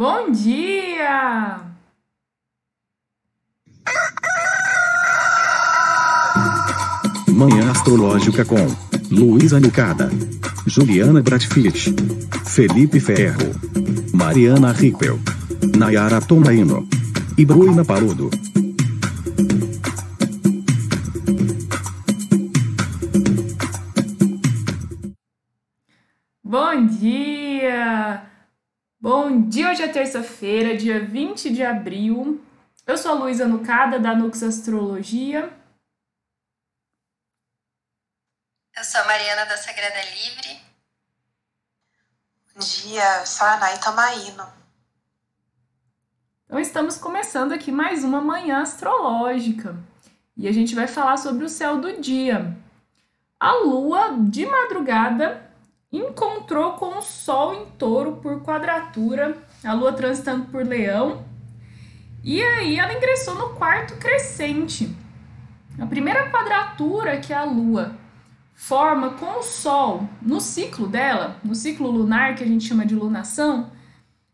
Bom dia! Manhã Astrológica com Luísa Nucada, Juliana Bratfit, Felipe Ferro, Mariana Rippel, Nayara Tomaino e Bruna Paludo. Dia, hoje é terça-feira, dia 20 de abril. Eu sou a Luísa Nucada, da Nux Astrologia. Eu sou a Mariana da Sagrada Livre. Bom dia, eu sou a Nay Tomaino. Então estamos começando aqui mais uma manhã astrológica. E a gente vai falar sobre o céu do dia. A lua, de madrugada, encontrou com o Sol em touro por quadratura, a Lua transitando por Leão, e aí ela ingressou no quarto crescente. A primeira quadratura que a Lua forma com o Sol no ciclo dela, no ciclo lunar que a gente chama de lunação,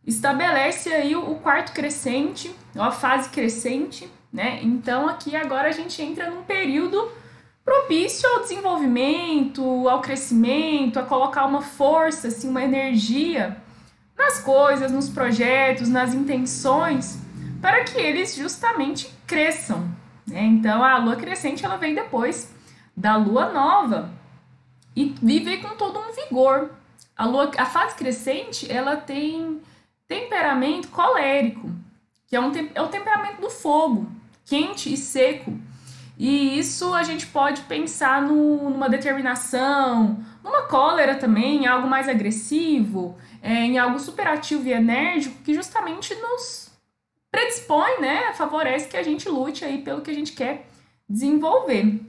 estabelece aí o quarto crescente, ou a fase crescente, né? Então aqui agora a gente entra num período propício ao desenvolvimento, ao crescimento, a colocar uma força, assim, uma energia nas coisas, nos projetos, nas intenções, para que eles justamente cresçam. Né? Então a lua crescente ela vem depois da lua nova e vive com todo um vigor. A lua, a fase crescente, ela tem temperamento colérico, que é, um, é o temperamento do fogo, quente e seco. E isso a gente pode pensar no, numa determinação, numa cólera também, em algo mais agressivo, é, em algo superativo e enérgico que justamente nos predispõe, né? Favorece que a gente lute aí pelo que a gente quer desenvolver.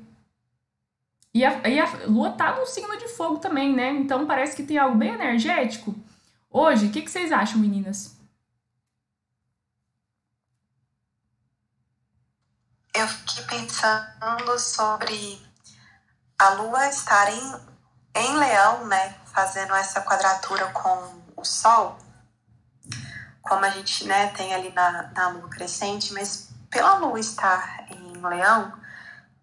E a, e a lua tá no signo de fogo também, né? Então parece que tem algo bem energético. Hoje, o que, que vocês acham, meninas? Eu fiquei pensando sobre a Lua estar em, em Leão, né? Fazendo essa quadratura com o Sol, como a gente né, tem ali na, na Lua crescente, mas pela Lua estar em Leão,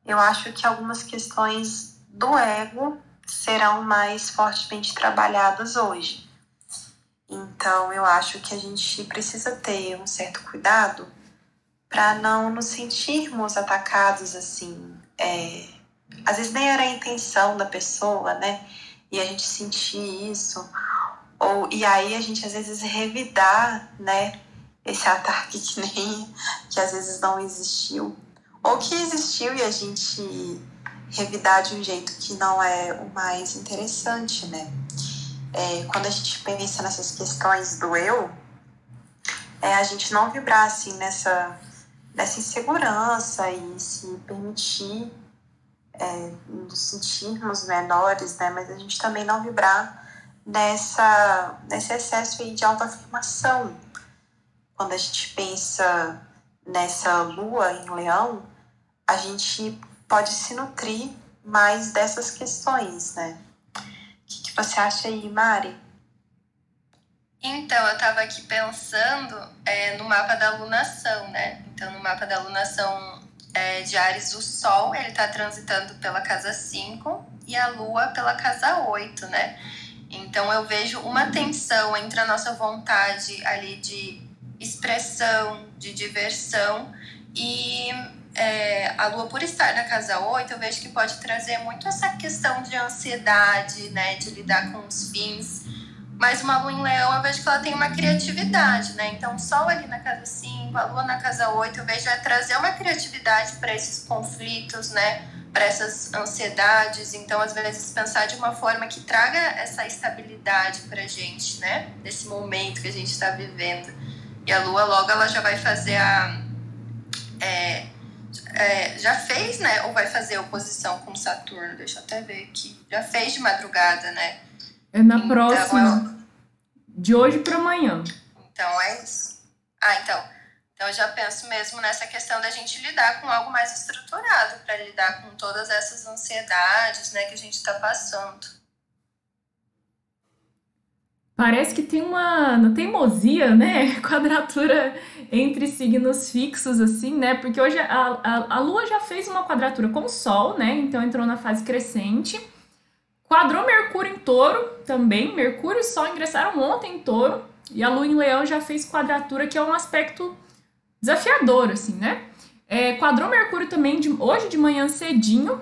eu acho que algumas questões do ego serão mais fortemente trabalhadas hoje. Então, eu acho que a gente precisa ter um certo cuidado para não nos sentirmos atacados assim. É, às vezes nem era a intenção da pessoa, né? E a gente sentir isso. Ou, e aí a gente às vezes revidar, né? Esse ataque que nem que às vezes não existiu. Ou que existiu e a gente revidar de um jeito que não é o mais interessante, né? É, quando a gente pensa nessas questões do eu, é a gente não vibrar assim nessa dessa insegurança e se permitir é, nos sentirmos menores, né? Mas a gente também não vibrar nessa, nesse excesso aí de autoafirmação. Quando a gente pensa nessa lua em leão, a gente pode se nutrir mais dessas questões, né? O que, que você acha aí, Mari? Então, eu estava aqui pensando é, no mapa da lunação, né? Então, no mapa da lunação é, de Ares, o Sol, ele está transitando pela casa 5 e a Lua pela casa 8, né? Então, eu vejo uma tensão entre a nossa vontade ali de expressão, de diversão e é, a Lua, por estar na casa 8, eu vejo que pode trazer muito essa questão de ansiedade, né? De lidar com os fins mas uma lua em leão, eu vejo que ela tem uma criatividade, né? Então, o sol ali na casa 5, a lua na casa 8, eu vejo é trazer uma criatividade para esses conflitos, né? Para essas ansiedades. Então, às vezes, pensar de uma forma que traga essa estabilidade para gente, né? Nesse momento que a gente está vivendo. E a lua, logo, ela já vai fazer a. É, é, já fez, né? Ou vai fazer oposição com Saturno? Deixa eu até ver aqui. Já fez de madrugada, né? É na então, próxima. Eu... De hoje para amanhã. Então é isso. Ah, então. Então eu já penso mesmo nessa questão da gente lidar com algo mais estruturado para lidar com todas essas ansiedades, né, que a gente está passando. Parece que tem uma teimosia, né? Quadratura entre signos fixos, assim, né? Porque hoje a, a, a Lua já fez uma quadratura com o Sol, né? Então entrou na fase crescente. Quadrou Mercúrio em touro também. Mercúrio e Sol ingressaram ontem em touro. E a Lua em Leão já fez quadratura, que é um aspecto desafiador, assim, né? É, quadrou Mercúrio também de, hoje de manhã cedinho.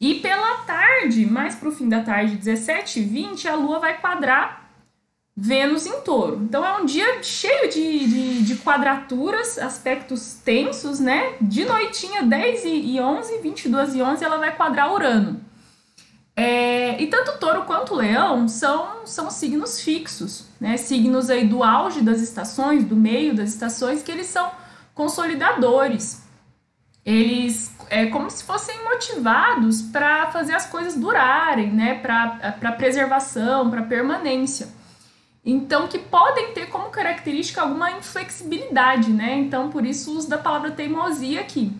E pela tarde, mais pro fim da tarde, 17 e 20, a Lua vai quadrar Vênus em touro. Então é um dia cheio de, de, de, quadraturas, aspectos tensos, né? De noitinha, 10 e 11, 22 e 11, ela vai quadrar Urano. É, e tanto touro quanto leão são, são signos fixos, né? Signos aí do auge das estações, do meio das estações, que eles são consolidadores. Eles é como se fossem motivados para fazer as coisas durarem, né? Para preservação, para permanência. Então, que podem ter como característica alguma inflexibilidade, né? Então, por isso uso da palavra teimosia aqui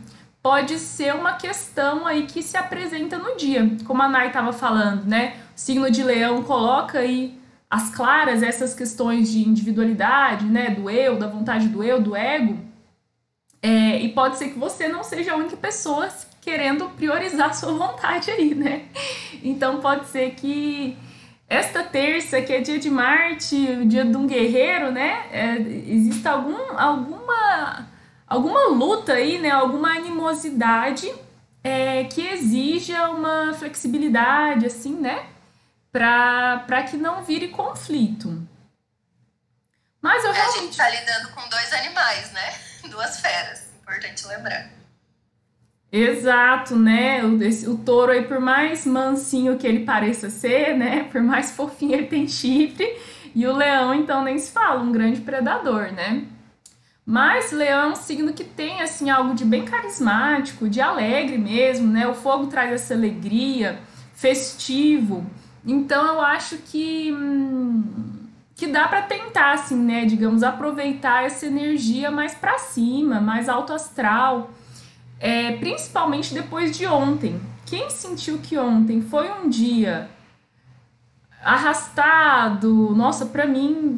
pode ser uma questão aí que se apresenta no dia. Como a Nai estava falando, né? O signo de leão coloca aí as claras essas questões de individualidade, né? Do eu, da vontade do eu, do ego. É, e pode ser que você não seja a única pessoa querendo priorizar sua vontade aí, né? Então pode ser que esta terça, que é dia de Marte, o dia de um guerreiro, né? É, exista algum, alguma alguma luta aí, né, alguma animosidade é, que exija uma flexibilidade, assim, né, para que não vire conflito. Mas eu realmente... A gente tá lidando com dois animais, né? Duas feras, importante lembrar. Exato, né? O, esse, o touro aí, por mais mansinho que ele pareça ser, né? Por mais fofinho ele tem chifre. E o leão, então, nem se fala, um grande predador, né? Mas Leão é um signo que tem assim algo de bem carismático, de alegre mesmo, né? O fogo traz essa alegria, festivo. Então eu acho que hum, que dá para tentar assim, né, digamos, aproveitar essa energia mais para cima, mais alto astral. É, principalmente depois de ontem. Quem sentiu que ontem foi um dia arrastado, nossa, para mim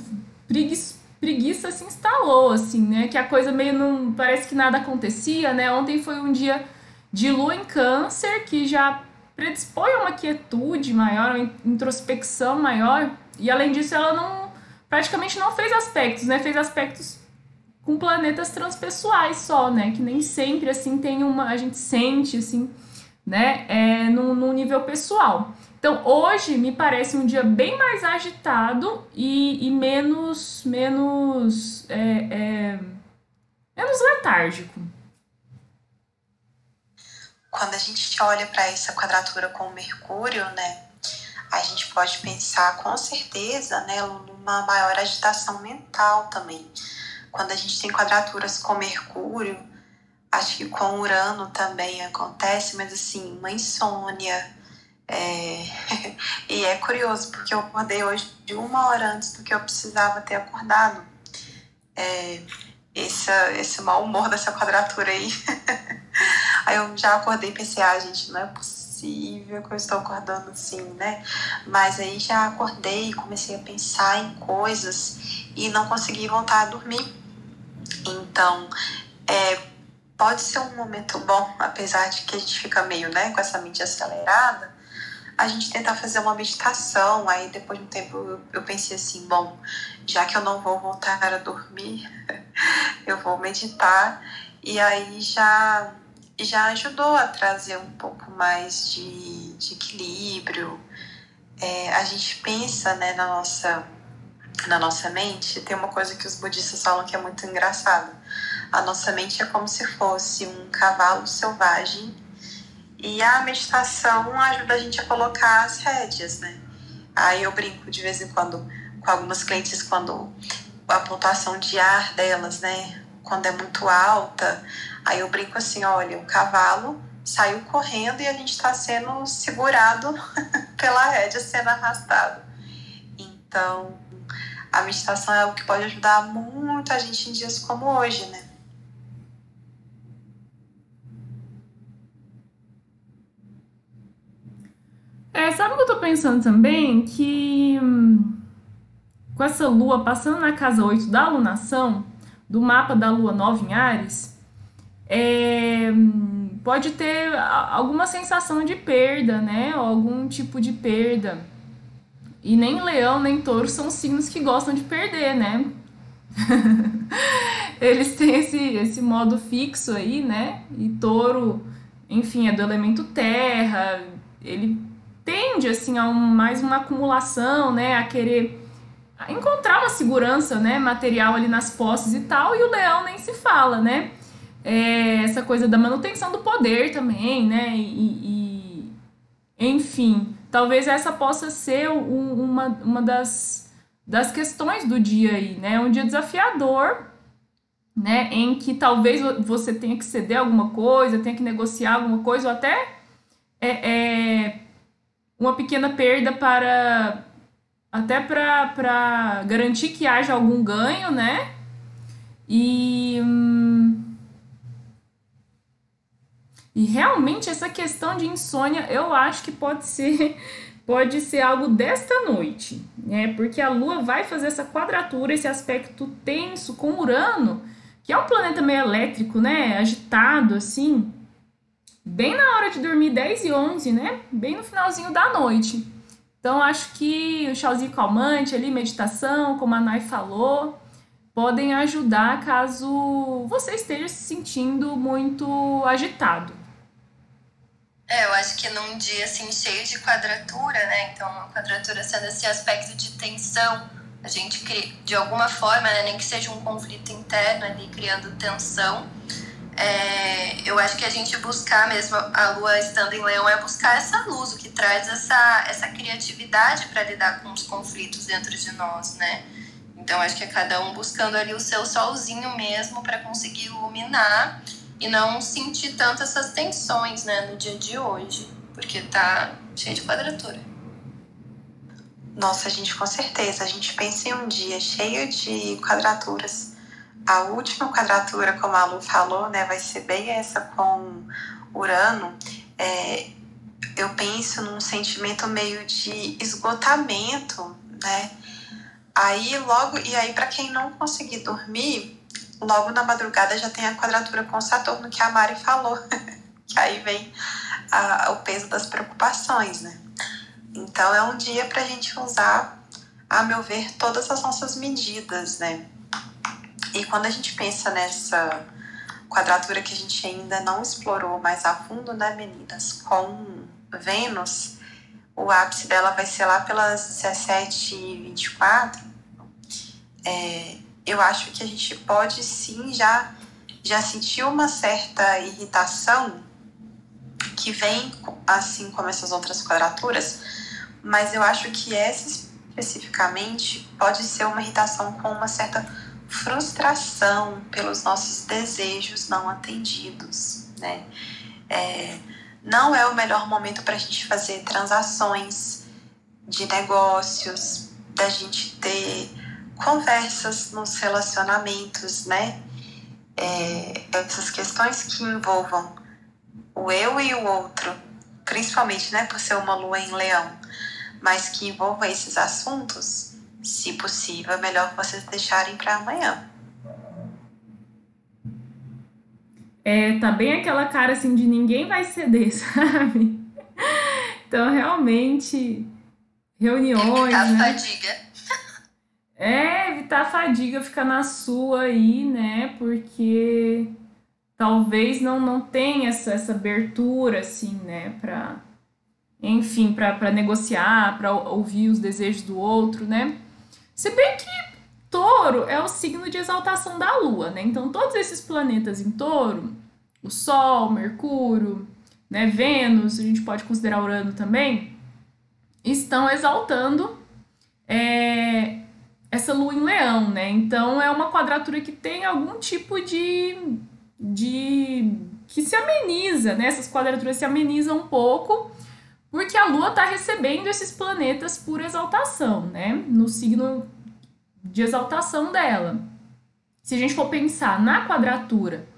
preguiçoso preguiça se instalou, assim, né? Que a coisa meio não. Parece que nada acontecia, né? Ontem foi um dia de lua em câncer, que já predispõe a uma quietude maior, uma introspecção maior. E além disso, ela não. praticamente não fez aspectos, né? Fez aspectos com planetas transpessoais só, né? Que nem sempre, assim, tem uma. A gente sente, assim, né? É, no, no nível pessoal. Então, hoje me parece um dia bem mais agitado e, e menos, menos, é, é, menos letárgico. Quando a gente olha para essa quadratura com Mercúrio, né, a gente pode pensar com certeza, né, numa maior agitação mental também. Quando a gente tem quadraturas com Mercúrio, acho que com Urano também acontece, mas assim, uma insônia, é... e é curioso, porque eu acordei hoje de uma hora antes do que eu precisava ter acordado. É... Esse, esse mau humor dessa quadratura aí. aí eu já acordei e pensei, ah, gente, não é possível que eu estou acordando assim, né? Mas aí já acordei e comecei a pensar em coisas e não consegui voltar a dormir. Então, é, pode ser um momento bom, apesar de que a gente fica meio, né, com essa mente acelerada, a gente tentar fazer uma meditação. Aí depois de um tempo eu, pensei assim, bom, já que eu não vou voltar a dormir, eu vou meditar. E aí já, já ajudou a trazer um pouco mais de, de equilíbrio. É, a gente pensa né, na, nossa, na nossa mente, tem uma coisa que os budistas falam que é muito engraçado. A nossa mente é como se fosse um cavalo selvagem e a meditação ajuda a gente a colocar as rédeas, né? Aí eu brinco de vez em quando com algumas clientes quando a pontuação de ar delas, né? Quando é muito alta, aí eu brinco assim, olha, o cavalo saiu correndo e a gente está sendo segurado pela rédea, sendo arrastado. Então, a meditação é o que pode ajudar muito a gente em dias como hoje, né? É, sabe o que eu tô pensando também? Que. Hum, com essa lua passando na casa 8 da alunação, do mapa da lua nova em Ares, é, pode ter alguma sensação de perda, né? Algum tipo de perda. E nem leão nem touro são signos que gostam de perder, né? Eles têm esse, esse modo fixo aí, né? E touro, enfim, é do elemento terra. Ele tende, assim, a um, mais uma acumulação, né? A querer encontrar uma segurança, né? Material ali nas posses e tal. E o leão nem se fala, né? É essa coisa da manutenção do poder também, né? E, e enfim, talvez essa possa ser um, uma, uma das, das questões do dia aí, né? Um dia desafiador, né? Em que talvez você tenha que ceder alguma coisa, tenha que negociar alguma coisa, ou até é, é uma pequena perda para até para garantir que haja algum ganho, né? E hum, e realmente essa questão de insônia, eu acho que pode ser pode ser algo desta noite, né? Porque a Lua vai fazer essa quadratura, esse aspecto tenso com Urano, que é um planeta meio elétrico, né? Agitado assim, bem na hora de dormir 10 e 11, né? Bem no finalzinho da noite. Então acho que o chauzinho calmante ali, meditação, como a Nai falou, podem ajudar caso você esteja se sentindo muito agitado. É, eu acho que num dia assim cheio de quadratura, né? Então, a quadratura sendo esse aspecto de tensão, a gente de alguma forma, né, nem que seja um conflito interno ali, criando tensão. É, eu acho que a gente buscar mesmo a lua estando em leão é buscar essa luz, o que traz essa, essa criatividade para lidar com os conflitos dentro de nós, né? Então acho que é cada um buscando ali o seu solzinho mesmo para conseguir iluminar e não sentir tanto essas tensões, né, no dia de hoje, porque tá cheio de quadratura. Nossa, gente, com certeza. A gente pensa em um dia cheio de quadraturas. A última quadratura, como a Lu falou, né, vai ser bem essa com Urano. É, eu penso num sentimento meio de esgotamento, né? Aí logo, e aí para quem não conseguir dormir, logo na madrugada já tem a quadratura com Saturno que a Mari falou, que aí vem a, o peso das preocupações, né? Então é um dia para a gente usar, a meu ver, todas as nossas medidas, né? E quando a gente pensa nessa quadratura que a gente ainda não explorou mais a fundo, né, meninas, com Vênus, o ápice dela vai ser lá pelas 17h24. É, eu acho que a gente pode sim já, já sentir uma certa irritação que vem assim como essas outras quadraturas, mas eu acho que essa especificamente pode ser uma irritação com uma certa frustração pelos nossos desejos não atendidos, né? É, não é o melhor momento para a gente fazer transações de negócios, da gente ter conversas nos relacionamentos, né? É, essas questões que envolvam o eu e o outro, principalmente, né, por ser uma lua em leão, mas que envolvam esses assuntos, se possível, é melhor vocês deixarem para amanhã. É, tá bem aquela cara assim de ninguém vai ceder, sabe? Então, realmente, reuniões. Evitar né? fadiga. É, evitar a fadiga, ficar na sua aí, né? Porque talvez não, não tenha essa, essa abertura, assim, né? Pra, enfim, para negociar, para ouvir os desejos do outro, né? Se bem que touro é o signo de exaltação da lua, né? Então, todos esses planetas em touro, o Sol, Mercúrio, né, Vênus, a gente pode considerar Urano também, estão exaltando é, essa lua em leão, né? Então é uma quadratura que tem algum tipo de. de que se ameniza, né? Essas quadraturas se amenizam um pouco, porque a lua está recebendo esses planetas por exaltação, né? No signo de exaltação dela. Se a gente for pensar na quadratura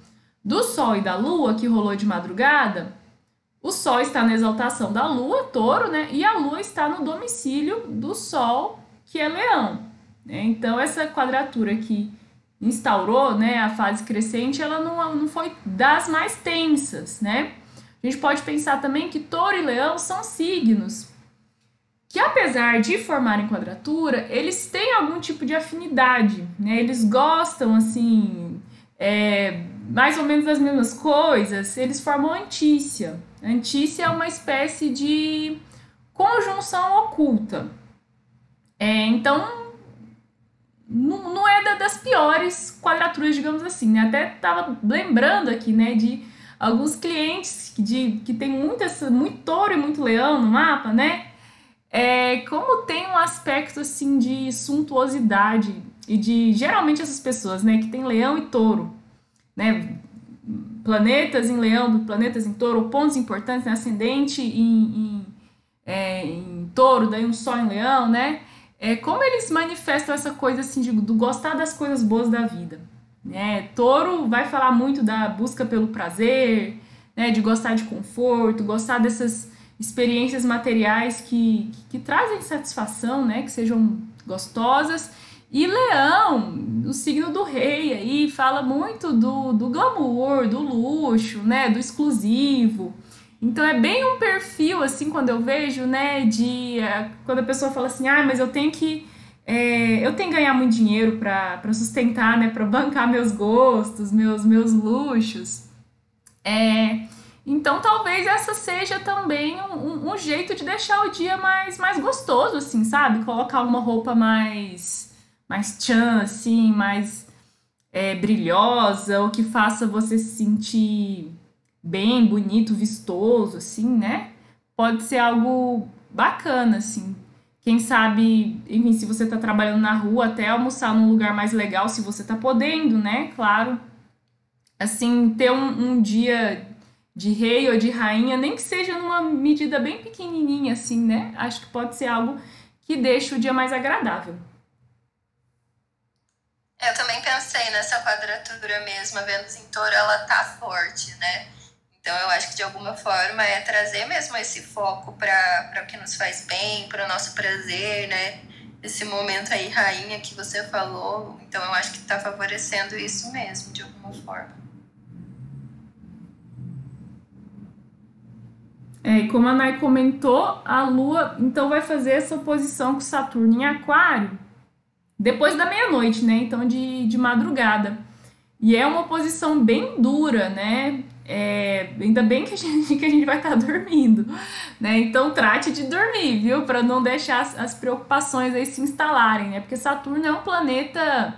do Sol e da Lua, que rolou de madrugada, o Sol está na exaltação da Lua, touro, né? E a Lua está no domicílio do Sol, que é leão. Né? Então, essa quadratura que instaurou né, a fase crescente, ela não, não foi das mais tensas, né? A gente pode pensar também que touro e leão são signos que, apesar de formarem quadratura, eles têm algum tipo de afinidade, né? Eles gostam, assim, é, mais ou menos das mesmas coisas, eles formam antícia. Antícia é uma espécie de conjunção oculta. É, então, não, não é da, das piores quadraturas, digamos assim, né? Até tava lembrando aqui, né, de alguns clientes de, que tem muitas, muito touro e muito leão no mapa, né? É, como tem um aspecto assim de suntuosidade e de geralmente essas pessoas, né, que tem leão e touro, né, planetas em leão, planetas em touro, pontos importantes, né, ascendente em, em, é, em touro, daí um sol em leão, né, é como eles manifestam essa coisa assim de do gostar das coisas boas da vida, né, touro vai falar muito da busca pelo prazer, né, de gostar de conforto, gostar dessas experiências materiais que, que, que trazem satisfação, né, que sejam gostosas. E Leão, o signo do rei aí, fala muito do, do glamour, do luxo, né, do exclusivo. Então é bem um perfil, assim, quando eu vejo, né, de... Eh, quando a pessoa fala assim, ah, mas eu tenho que... É, eu tenho que ganhar muito dinheiro para sustentar, né, para bancar meus gostos, meus, meus luxos. É, então talvez essa seja também um, um, jeito de deixar o dia mais, mais gostoso, assim, sabe? Colocar uma roupa mais, mais tchan, assim, mais é, brilhosa, ou que faça você se sentir bem, bonito, vistoso, assim, né? Pode ser algo bacana, assim. Quem sabe, enfim, se você tá trabalhando na rua, até almoçar num lugar mais legal, se você tá podendo, né? Claro assim, ter um, um dia de rei ou de rainha, nem que seja numa medida bem pequenininha, assim, né? Acho que pode ser algo que deixe o dia mais agradável. Eu também pensei nessa quadratura mesmo, a Vênus em touro, ela tá forte, né? Então eu acho que de alguma forma é trazer mesmo esse foco para o que nos faz bem, para o nosso prazer, né? Esse momento aí, rainha, que você falou. Então eu acho que está favorecendo isso mesmo, de alguma forma. É, como a Nai comentou, a Lua então vai fazer essa oposição com Saturno em Aquário depois da meia-noite, né? Então de, de madrugada. E é uma oposição bem dura, né? É, ainda bem que a gente, que a gente vai estar tá dormindo, né? Então trate de dormir, viu? Para não deixar as, as preocupações aí se instalarem, né? Porque Saturno é um planeta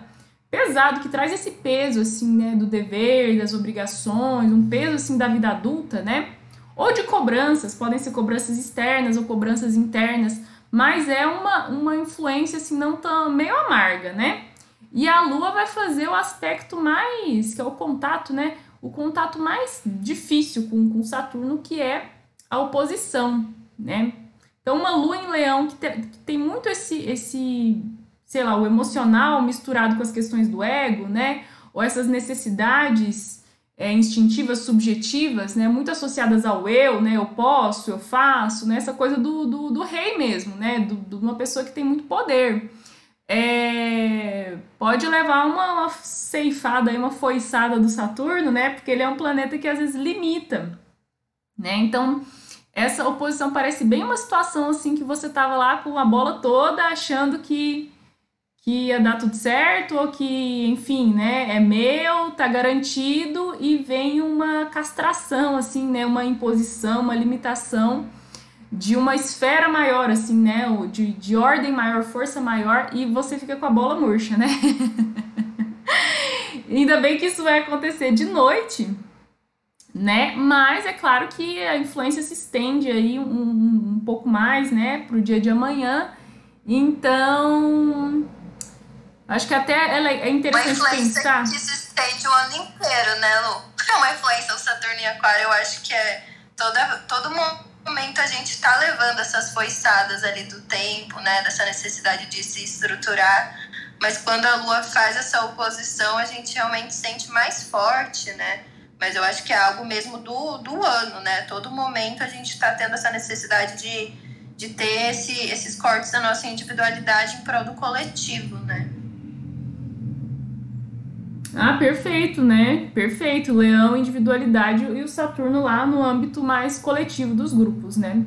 pesado que traz esse peso assim, né, do dever, das obrigações, um peso assim da vida adulta, né? ou de cobranças, podem ser cobranças externas ou cobranças internas, mas é uma, uma influência assim não tão meio amarga, né? E a Lua vai fazer o aspecto mais, que é o contato, né? O contato mais difícil com, com Saturno, que é a oposição, né? Então, uma Lua em Leão que, te, que tem muito esse, esse, sei lá, o emocional misturado com as questões do ego, né? Ou essas necessidades é, instintivas, subjetivas, né, muito associadas ao eu, né, eu posso, eu faço, né, essa coisa do, do, do rei mesmo, né, do, de uma pessoa que tem muito poder. É, pode levar uma, uma ceifada, uma foiçada do Saturno, né, porque ele é um planeta que às vezes limita, né, então essa oposição parece bem uma situação assim que você tava lá com a bola toda achando que que ia dar tudo certo ou que, enfim, né, é meu, tá garantido e vem uma castração, assim, né, uma imposição, uma limitação de uma esfera maior, assim, né, de, de ordem maior, força maior e você fica com a bola murcha, né? Ainda bem que isso vai acontecer de noite, né? Mas é claro que a influência se estende aí um, um, um pouco mais, né, pro dia de amanhã. Então, Acho que até ela é interessante uma pensar. Que se estende o ano inteiro, né, Lu? É uma influência do Saturno em Aquário, eu acho que é toda, todo momento a gente está levando essas foiçadas ali do tempo, né? Dessa necessidade de se estruturar. Mas quando a Lua faz essa oposição, a gente realmente sente mais forte, né? Mas eu acho que é algo mesmo do, do ano, né? Todo momento a gente está tendo essa necessidade de, de ter esse, esses cortes da nossa individualidade em prol do coletivo, né? Ah, perfeito, né? Perfeito. Leão, individualidade e o Saturno lá no âmbito mais coletivo dos grupos, né?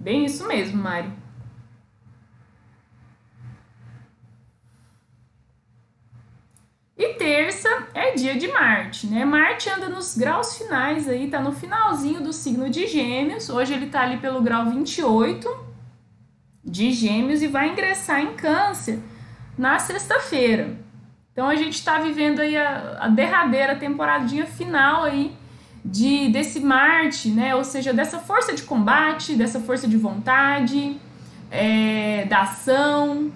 Bem isso mesmo, Mário. E terça é dia de Marte, né? Marte anda nos graus finais aí, tá no finalzinho do signo de Gêmeos. Hoje ele tá ali pelo grau 28 de Gêmeos e vai ingressar em Câncer na sexta-feira. Então a gente está vivendo aí a, a derradeira temporadinha final aí de desse Marte, né? Ou seja, dessa força de combate, dessa força de vontade, é, da ação,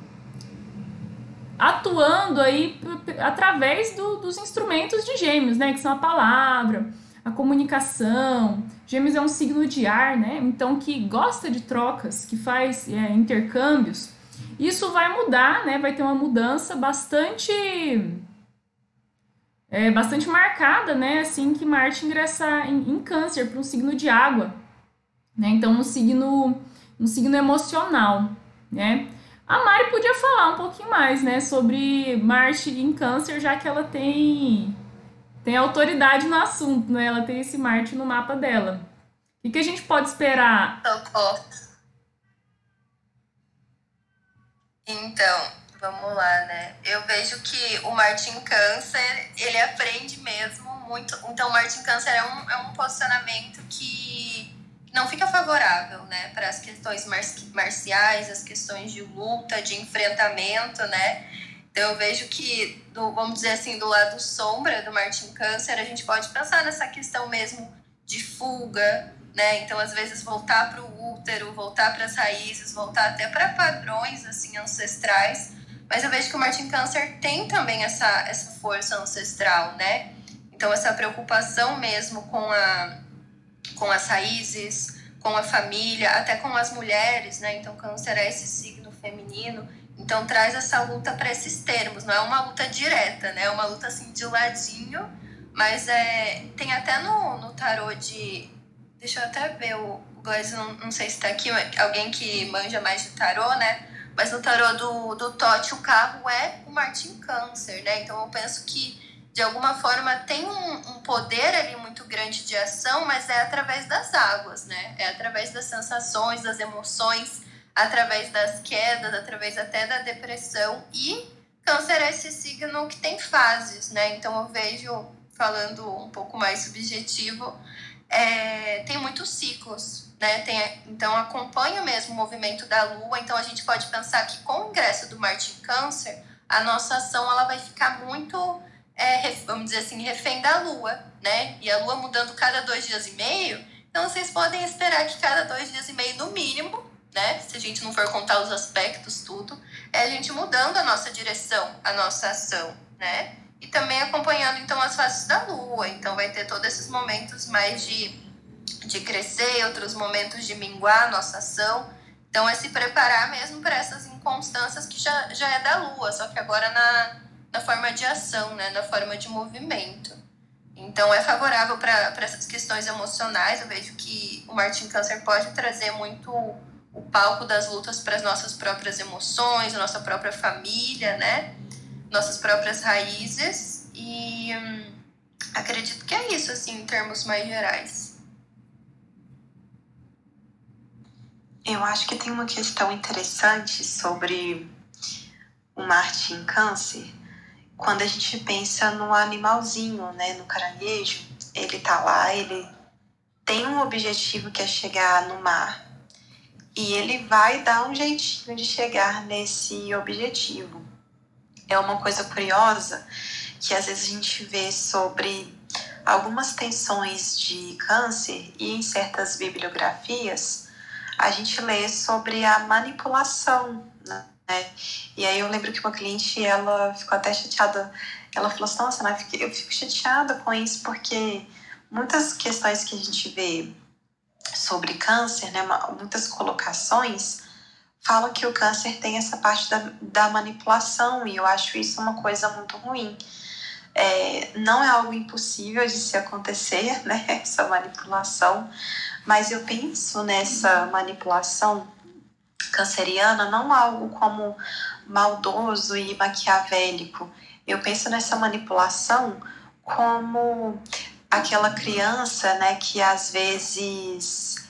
atuando aí através do, dos instrumentos de Gêmeos, né? Que são a palavra, a comunicação. Gêmeos é um signo de ar, né? Então que gosta de trocas, que faz é, intercâmbios. Isso vai mudar, né? Vai ter uma mudança bastante é, bastante marcada, né? Assim que Marte ingressar em, em câncer para um signo de água, né? Então um signo um signo emocional, né? A Mari podia falar um pouquinho mais, né, sobre Marte em câncer, já que ela tem tem autoridade no assunto, né? Ela tem esse Marte no mapa dela. O que a gente pode esperar? Socorro. Então, vamos lá, né? Eu vejo que o Martin Câncer, ele aprende mesmo muito. Então, o Martin Câncer é um, é um posicionamento que não fica favorável, né? Para as questões marciais, as questões de luta, de enfrentamento, né? Então, eu vejo que, do, vamos dizer assim, do lado sombra do Martin Câncer, a gente pode pensar nessa questão mesmo de fuga, né? Então, às vezes, voltar para o útero, voltar para as raízes, voltar até para padrões assim ancestrais. Mas eu vejo que o Martin Câncer tem também essa, essa força ancestral, né? Então, essa preocupação mesmo com, a, com as raízes, com a família, até com as mulheres, né? Então, Câncer é esse signo feminino. Então, traz essa luta para esses termos. Não é uma luta direta, né? É uma luta assim de ladinho, mas é, tem até no, no tarô de Deixa eu até ver o, Glaze, não, não sei se tá aqui, alguém que manja mais de tarô, né? Mas no tarô do, do Tote, o carro é o Martin Câncer, né? Então eu penso que de alguma forma tem um, um, poder ali muito grande de ação, mas é através das águas, né? É através das sensações, das emoções, através das quedas, através até da depressão. E Câncer é esse signo que tem fases, né? Então eu vejo, falando um pouco mais subjetivo, é, tem muitos ciclos, né? Tem, então acompanha mesmo o movimento da Lua. Então a gente pode pensar que com o ingresso do Marte em Câncer, a nossa ação ela vai ficar muito, é, vamos dizer assim, refém da Lua, né? E a Lua mudando cada dois dias e meio. Então vocês podem esperar que cada dois dias e meio, no mínimo, né? Se a gente não for contar os aspectos, tudo, é a gente mudando a nossa direção, a nossa ação, né? E também acompanhando então as fases da lua. Então vai ter todos esses momentos mais de, de crescer, outros momentos de minguar a nossa ação. Então é se preparar mesmo para essas inconstâncias que já, já é da lua, só que agora na, na forma de ação, né? na forma de movimento. Então é favorável para essas questões emocionais. Eu vejo que o Martin Câncer pode trazer muito o palco das lutas para as nossas próprias emoções, a nossa própria família, né? Nossas próprias raízes e hum, acredito que é isso, assim, em termos mais gerais. Eu acho que tem uma questão interessante sobre o Marte em Câncer. Quando a gente pensa no animalzinho, né, no caranguejo, ele tá lá, ele tem um objetivo que é chegar no mar. E ele vai dar um jeitinho de chegar nesse objetivo é uma coisa curiosa que às vezes a gente vê sobre algumas tensões de câncer e em certas bibliografias a gente lê sobre a manipulação, né? E aí eu lembro que uma cliente, ela ficou até chateada, ela falou assim, nossa, eu fico chateada com isso porque muitas questões que a gente vê sobre câncer, né, muitas colocações, falam que o câncer tem essa parte da, da manipulação e eu acho isso uma coisa muito ruim. É, não é algo impossível de se acontecer, né, essa manipulação, mas eu penso nessa manipulação canceriana não algo como maldoso e maquiavélico. Eu penso nessa manipulação como aquela criança, né, que às vezes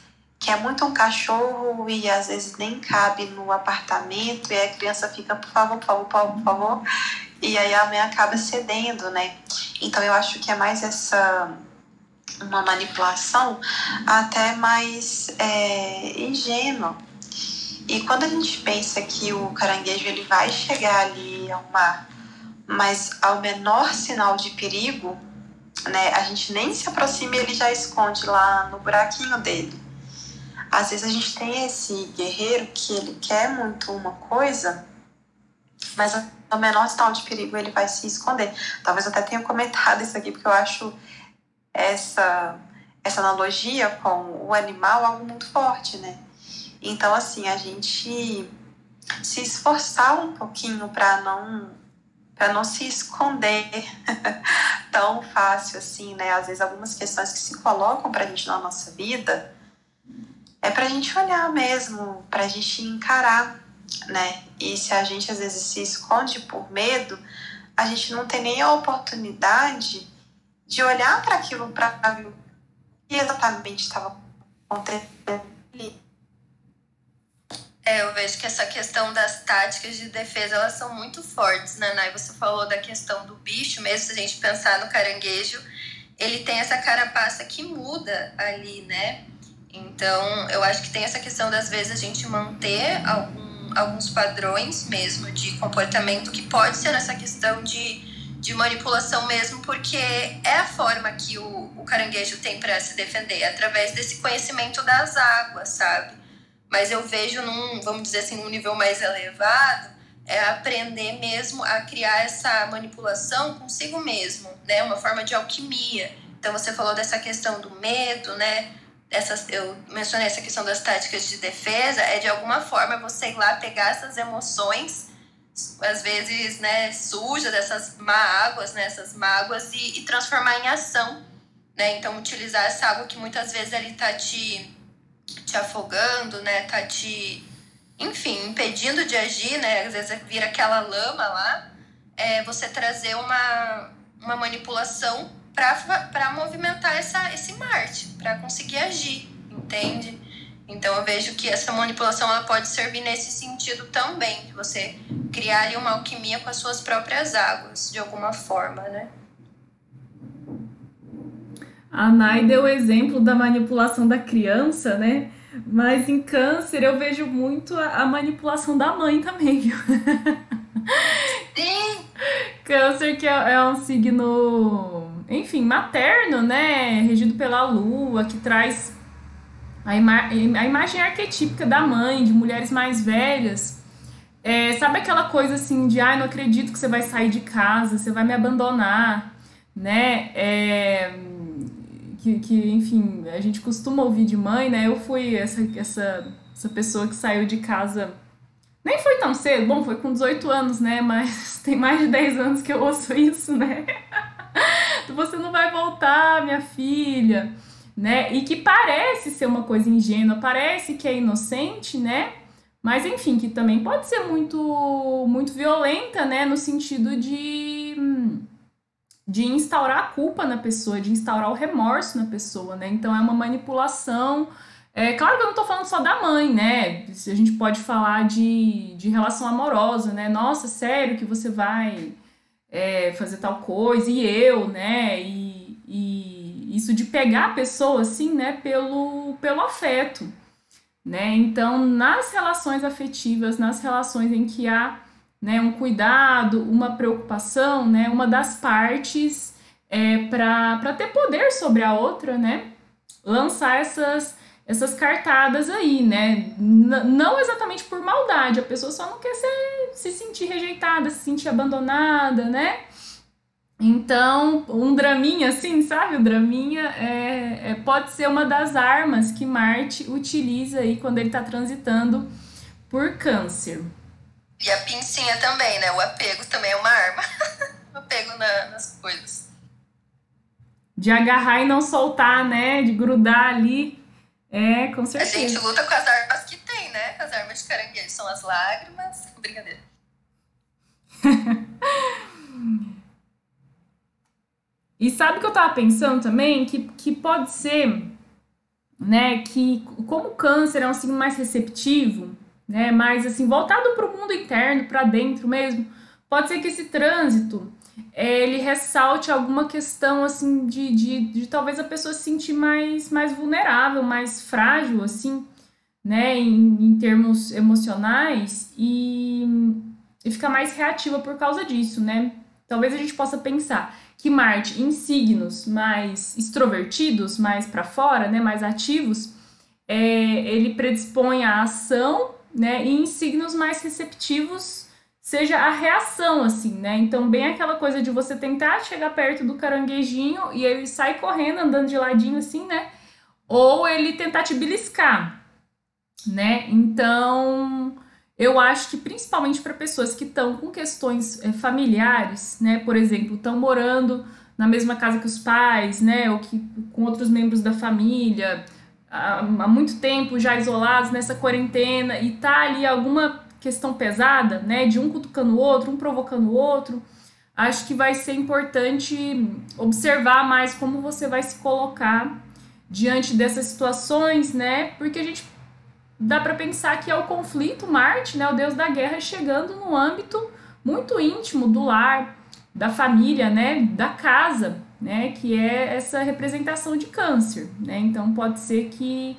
quer muito um cachorro e às vezes nem cabe no apartamento e a criança fica, por favor, por favor, por favor, por favor, e aí a mãe acaba cedendo, né? Então eu acho que é mais essa uma manipulação até mais é, ingênua. E quando a gente pensa que o caranguejo ele vai chegar ali ao mar, mas ao menor sinal de perigo, né, a gente nem se aproxima e ele já esconde lá no buraquinho dele. Às vezes a gente tem esse guerreiro que ele quer muito uma coisa, mas ao menor sinal de perigo ele vai se esconder. Talvez eu até tenha comentado isso aqui porque eu acho essa essa analogia com o animal algo muito forte, né? Então assim, a gente se esforçar um pouquinho para não para não se esconder tão fácil assim, né? Às vezes algumas questões que se colocam para a gente na nossa vida é para a gente olhar mesmo, para a gente encarar, né? E se a gente às vezes se esconde por medo, a gente não tem nem a oportunidade de olhar para aquilo para o que exatamente estava acontecendo ali. É, eu vejo que essa questão das táticas de defesa, elas são muito fortes, né, Nai? Você falou da questão do bicho, mesmo se a gente pensar no caranguejo, ele tem essa carapaça que muda ali, né? Então, eu acho que tem essa questão das vezes a gente manter algum, alguns padrões mesmo de comportamento que pode ser essa questão de, de manipulação mesmo, porque é a forma que o, o caranguejo tem para se defender, através desse conhecimento das águas, sabe? Mas eu vejo num, vamos dizer assim, num nível mais elevado, é aprender mesmo a criar essa manipulação consigo mesmo, né? Uma forma de alquimia. Então você falou dessa questão do medo, né? Essas, eu mencionei essa questão das táticas de defesa, é de alguma forma você ir lá pegar essas emoções, às vezes, né, sujas, dessas mágoas, né, essas mágoas, e, e transformar em ação, né? Então utilizar essa água que muitas vezes ali tá te te afogando, né? Tá te, enfim, impedindo de agir, né? Às vezes vira aquela lama lá. É você trazer uma, uma manipulação para movimentar essa, esse Marte, para conseguir agir, entende? Então eu vejo que essa manipulação ela pode servir nesse sentido também, de você criar ali uma alquimia com as suas próprias águas, de alguma forma, né? A Nai deu o exemplo da manipulação da criança, né? Mas em câncer eu vejo muito a, a manipulação da mãe também? Sim! câncer que é, é um signo, enfim, materno, né? Regido pela lua, que traz a, ima a imagem arquetípica da mãe, de mulheres mais velhas. É, sabe aquela coisa assim de, ah, não acredito que você vai sair de casa, você vai me abandonar, né? É, que, que, enfim, a gente costuma ouvir de mãe, né? Eu fui essa, essa, essa pessoa que saiu de casa. Nem foi tão cedo, bom, foi com 18 anos, né? Mas tem mais de 10 anos que eu ouço isso, né? Você não vai voltar, minha filha, né? E que parece ser uma coisa ingênua, parece que é inocente, né? Mas enfim, que também pode ser muito muito violenta, né, no sentido de de instaurar a culpa na pessoa, de instaurar o remorso na pessoa, né? Então é uma manipulação. É claro que eu não tô falando só da mãe, né? A gente pode falar de, de relação amorosa, né? Nossa, sério que você vai é, fazer tal coisa, e eu, né? E, e isso de pegar a pessoa, assim, né? Pelo, pelo afeto, né? Então, nas relações afetivas, nas relações em que há né, um cuidado, uma preocupação, né, uma das partes é, para ter poder sobre a outra, né, lançar essas, essas cartadas aí, né, N não exatamente por maldade, a pessoa só não quer ser, se sentir rejeitada, se sentir abandonada, né, então, um draminha, assim, sabe? O draminha é, é, pode ser uma das armas que Marte utiliza aí quando ele está transitando por câncer. E a pincinha também, né? O apego também é uma arma. o apego na, nas coisas. De agarrar e não soltar, né? De grudar ali. É, com certeza. A gente luta com as armas que tem, né? As armas de caranguejo são as lágrimas. Brincadeira. E sabe o que eu tava pensando também? Que, que pode ser, né, que como o câncer é um signo mais receptivo, né, mais assim, voltado para o mundo interno, para dentro mesmo, pode ser que esse trânsito é, ele ressalte alguma questão assim de, de, de, talvez a pessoa se sentir mais, mais vulnerável, mais frágil, assim, né, em, em termos emocionais e, e ficar mais reativa por causa disso, né? Talvez a gente possa pensar que Marte em signos mais extrovertidos, mais para fora, né, mais ativos, é, ele predispõe a ação, né, e em signos mais receptivos seja a reação, assim, né? Então, bem aquela coisa de você tentar chegar perto do caranguejinho e ele sai correndo, andando de ladinho, assim, né? Ou ele tentar te beliscar, né? Então, eu acho que principalmente para pessoas que estão com questões é, familiares, né? Por exemplo, estão morando na mesma casa que os pais, né? Ou que com outros membros da família, há, há muito tempo já isolados nessa quarentena e tá ali alguma questão pesada, né, de um cutucando o outro, um provocando o outro, acho que vai ser importante observar mais como você vai se colocar diante dessas situações, né? Porque a gente dá para pensar que é o conflito Marte, né, o deus da guerra chegando no âmbito muito íntimo do lar, da família, né, da casa, né, que é essa representação de câncer, né? Então pode ser que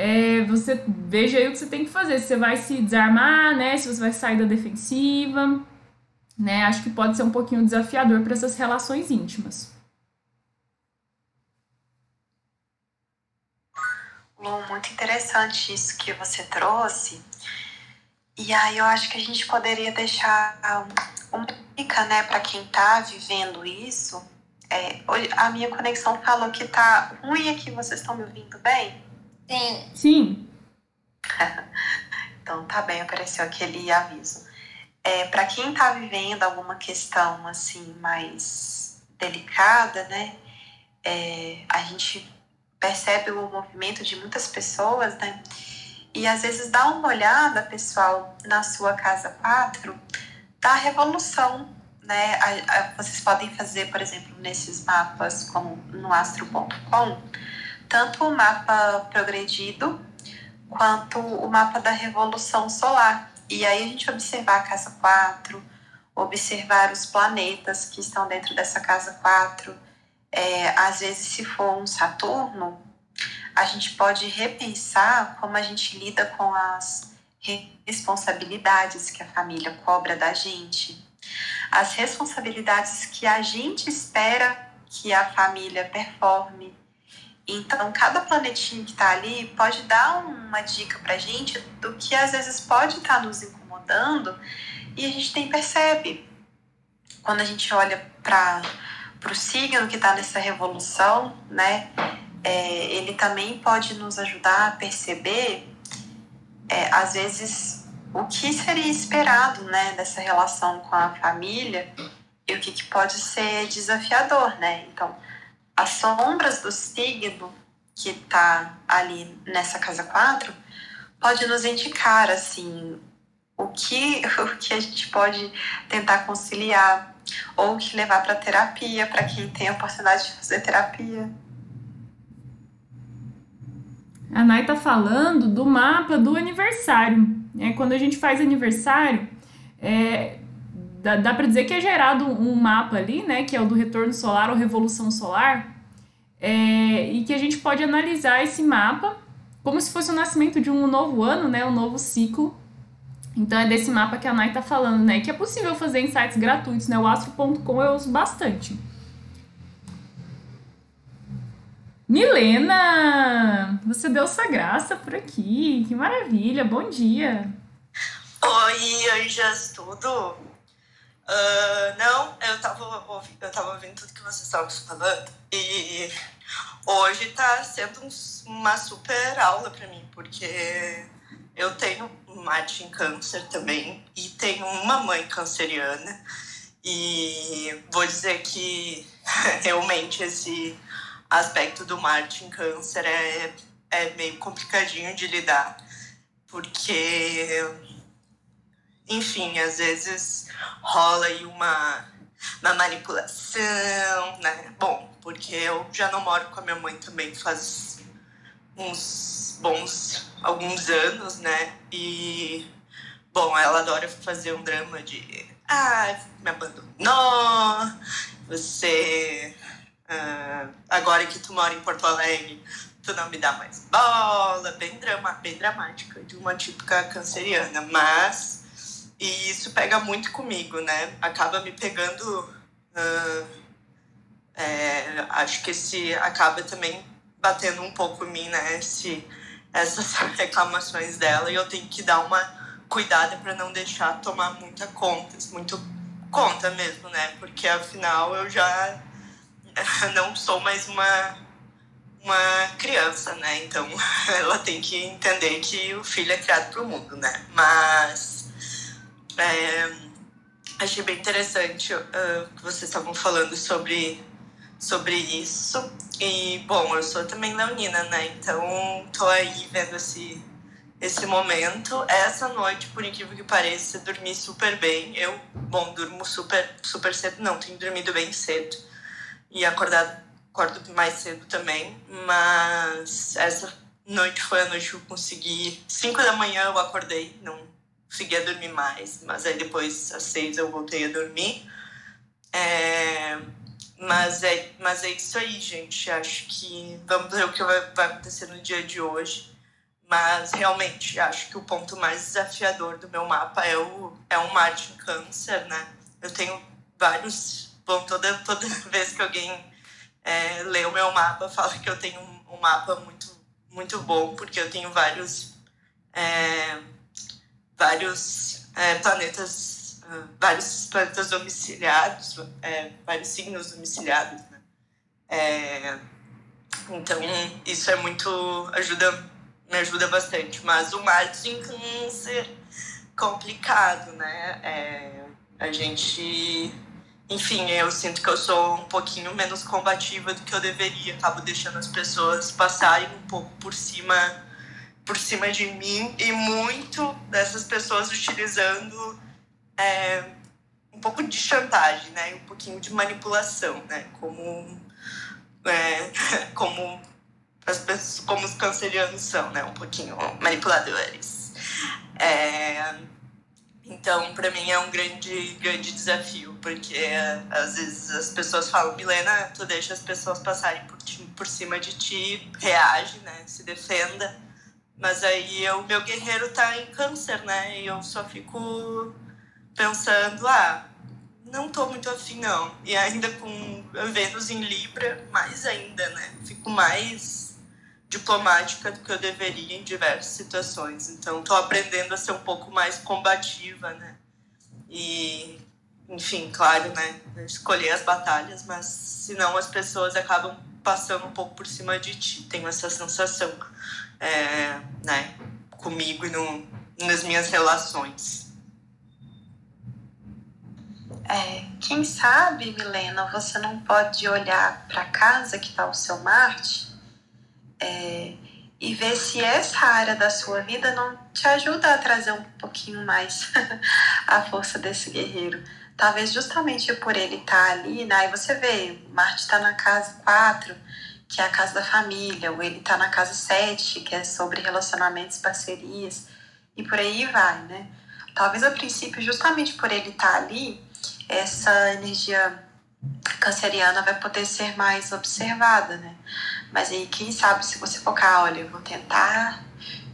é, você veja aí o que você tem que fazer. Se você vai se desarmar, né? Se você vai sair da defensiva, né? Acho que pode ser um pouquinho desafiador para essas relações íntimas. Lu, muito interessante isso que você trouxe. E aí eu acho que a gente poderia deixar uma dica, né, para quem está vivendo isso. É, a minha conexão falou que tá ruim aqui, vocês estão me ouvindo bem? Sim. Sim. então tá bem, apareceu aquele aviso. É, para quem tá vivendo alguma questão assim mais delicada, né? É, a gente percebe o movimento de muitas pessoas, né? E às vezes dá uma olhada, pessoal, na sua casa 4 da revolução, né? A, a, vocês podem fazer, por exemplo, nesses mapas como no astro.com, tanto o mapa progredido quanto o mapa da revolução solar. E aí a gente observar a casa 4, observar os planetas que estão dentro dessa casa 4. É, às vezes, se for um Saturno, a gente pode repensar como a gente lida com as responsabilidades que a família cobra da gente, as responsabilidades que a gente espera que a família performe, então, cada planetinho que está ali pode dar uma dica para a gente do que às vezes pode estar tá nos incomodando e a gente nem percebe. Quando a gente olha para o signo que está nessa revolução, né, é, ele também pode nos ajudar a perceber, é, às vezes, o que seria esperado né, dessa relação com a família e o que, que pode ser desafiador, né? Então, as sombras do signo que está ali nessa casa 4 pode nos indicar assim o que o que a gente pode tentar conciliar ou que levar para terapia para quem tem a oportunidade de fazer terapia. A Nai tá falando do mapa do aniversário. É, quando a gente faz aniversário, é, dá, dá para dizer que é gerado um mapa ali, né, que é o do retorno solar ou revolução solar, é, e que a gente pode analisar esse mapa como se fosse o nascimento de um novo ano, né, um novo ciclo. Então é desse mapa que a Nai tá falando, né, que é possível fazer em sites gratuitos, né, o astro.com eu uso bastante. Milena, você deu sua graça por aqui, que maravilha, bom dia. Oi, anjas, tudo? Uh, não, eu tava, ouvindo, eu tava ouvindo tudo que vocês estavam falando e hoje tá sendo uma super aula para mim, porque eu tenho Marte em câncer também e tenho uma mãe canceriana e vou dizer que realmente esse aspecto do Marte em câncer é, é meio complicadinho de lidar, porque enfim, às vezes rola aí uma na manipulação, né? Bom, porque eu já não moro com a minha mãe também faz uns bons alguns anos, né? E bom, ela adora fazer um drama de ah, me abandonou, você uh, agora que tu mora em Porto Alegre, tu não me dá mais bola, bem drama, bem dramática de uma típica canceriana, mas e isso pega muito comigo, né? Acaba me pegando. Uh, é, acho que esse acaba também batendo um pouco em mim, né? Esse, essas reclamações dela e eu tenho que dar uma cuidada para não deixar tomar muita conta, muito conta mesmo, né? Porque afinal eu já não sou mais uma uma criança, né? Então ela tem que entender que o filho é criado para o mundo, né? Mas é, achei bem interessante uh, que vocês estavam falando sobre, sobre isso. E, bom, eu sou também leonina, né? Então, tô aí vendo esse, esse momento. Essa noite, por incrível que pareça, dormi super bem. Eu, bom, durmo super, super cedo. Não, tenho dormido bem cedo. E acordado, acordo mais cedo também. Mas essa noite foi a noite que eu consegui. Cinco da manhã eu acordei, não conseguia dormir mais, mas aí depois às seis eu voltei a dormir. É, mas, é, mas é isso aí, gente. Acho que vamos ver o que vai, vai acontecer no dia de hoje. Mas realmente acho que o ponto mais desafiador do meu mapa é o, é o em Câncer, né? Eu tenho vários. Bom, toda, toda vez que alguém é, lê o meu mapa, fala que eu tenho um, um mapa muito, muito bom, porque eu tenho vários. É, vários é, planetas, uh, vários planetas domiciliados, é, vários signos domiciliados, né? É, então isso é muito ajuda, me ajuda bastante. Mas o Marte em Câncer complicado, né? É, a gente, enfim, eu sinto que eu sou um pouquinho menos combativa do que eu deveria. Acabo deixando as pessoas passarem um pouco por cima por cima de mim e muito dessas pessoas utilizando é, um pouco de chantagem, né? Um pouquinho de manipulação, né? Como, é, como, as pessoas, como os cancerianos são, né? Um pouquinho manipuladores. É, então, para mim é um grande, grande desafio, porque às vezes as pessoas falam, Milena, tu deixa as pessoas passarem por, por cima de ti, reage, né? Se defenda mas aí o meu guerreiro tá em câncer, né? E eu só fico pensando, ah, não tô muito afim não. E ainda com Vênus em Libra, mais ainda, né? Fico mais diplomática do que eu deveria em diversas situações. Então tô aprendendo a ser um pouco mais combativa, né? E, enfim, claro, né? Escolher as batalhas, mas senão as pessoas acabam passando um pouco por cima de ti. Tenho essa sensação é, né, comigo e no, nas minhas relações. É, quem sabe, Milena, você não pode olhar para casa que está o seu Marte é, e ver se essa área da sua vida não te ajuda a trazer um pouquinho mais a força desse guerreiro. Talvez justamente por ele estar tá ali, né? Aí você vê, Marte está na casa 4, que é a casa da família, ou ele está na casa 7, que é sobre relacionamentos, parcerias, e por aí vai, né? Talvez a princípio, justamente por ele estar tá ali, essa energia canceriana vai poder ser mais observada, né? Mas aí, quem sabe, se você focar, olha, eu vou tentar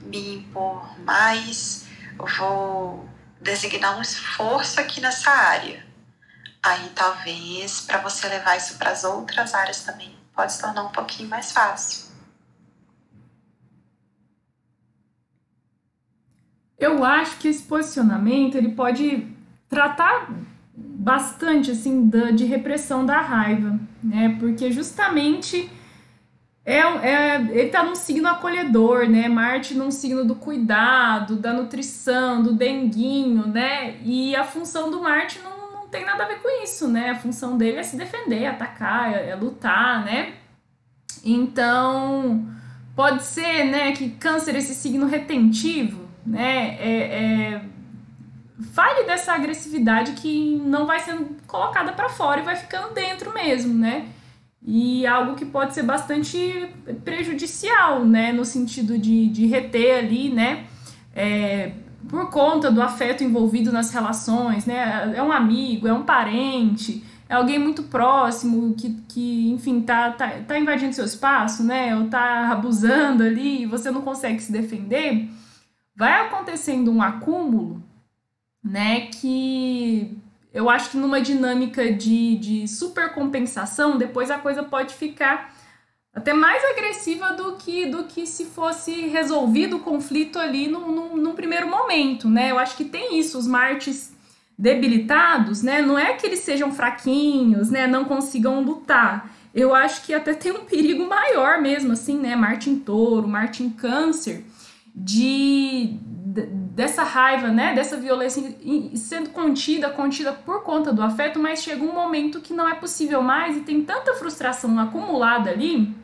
me impor mais, eu vou designar um esforço aqui nessa área. Aí, talvez, para você levar isso para as outras áreas também, pode se tornar um pouquinho mais fácil. Eu acho que esse posicionamento ele pode tratar bastante assim da, de repressão da raiva, né? Porque justamente é, é, ele tá num signo acolhedor, né? Marte num signo do cuidado, da nutrição, do denguinho, né? E a função do Marte não tem nada a ver com isso, né? A função dele é se defender, atacar, é, é lutar, né? Então, pode ser, né, que câncer, esse signo retentivo, né, é, é fale dessa agressividade que não vai sendo colocada para fora e vai ficando dentro mesmo, né? E algo que pode ser bastante prejudicial, né? No sentido de, de reter ali, né? É, por conta do afeto envolvido nas relações, né? É um amigo, é um parente, é alguém muito próximo que, que enfim, tá, tá, tá invadindo seu espaço, né? Ou tá abusando ali e você não consegue se defender. Vai acontecendo um acúmulo né? Que eu acho que numa dinâmica de, de supercompensação, depois a coisa pode ficar até mais agressiva do que do que se fosse resolvido o conflito ali num primeiro momento, né? Eu acho que tem isso, os Martes debilitados, né? Não é que eles sejam fraquinhos, né? Não consigam lutar. Eu acho que até tem um perigo maior mesmo, assim, né? Marte em touro, Marte em câncer, de dessa raiva, né, dessa violência sendo contida, contida por conta do afeto, mas chega um momento que não é possível mais e tem tanta frustração acumulada ali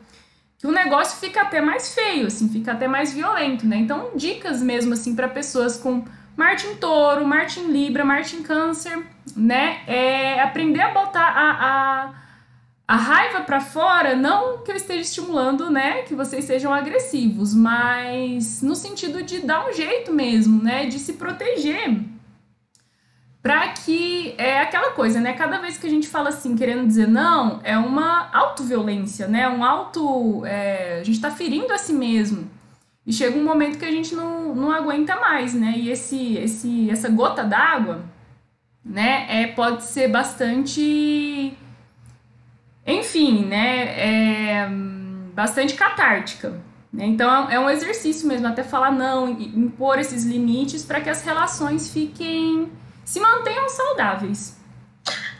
que o negócio fica até mais feio, assim, fica até mais violento, né? Então, dicas mesmo assim para pessoas com Marte em Touro, Marte em Libra, Marte em Câncer, né? É aprender a botar a, a a raiva para fora, não que eu esteja estimulando, né, que vocês sejam agressivos, mas no sentido de dar um jeito mesmo, né, de se proteger. Para que é aquela coisa, né? Cada vez que a gente fala assim, querendo dizer não, é uma autoviolência, né? Um auto. É, a gente está ferindo a si mesmo. E chega um momento que a gente não, não aguenta mais, né? E esse, esse, essa gota d'água, né, é, pode ser bastante enfim, né, é bastante catártica. Né? Então é um exercício mesmo, até falar não, impor esses limites para que as relações fiquem, se mantenham saudáveis.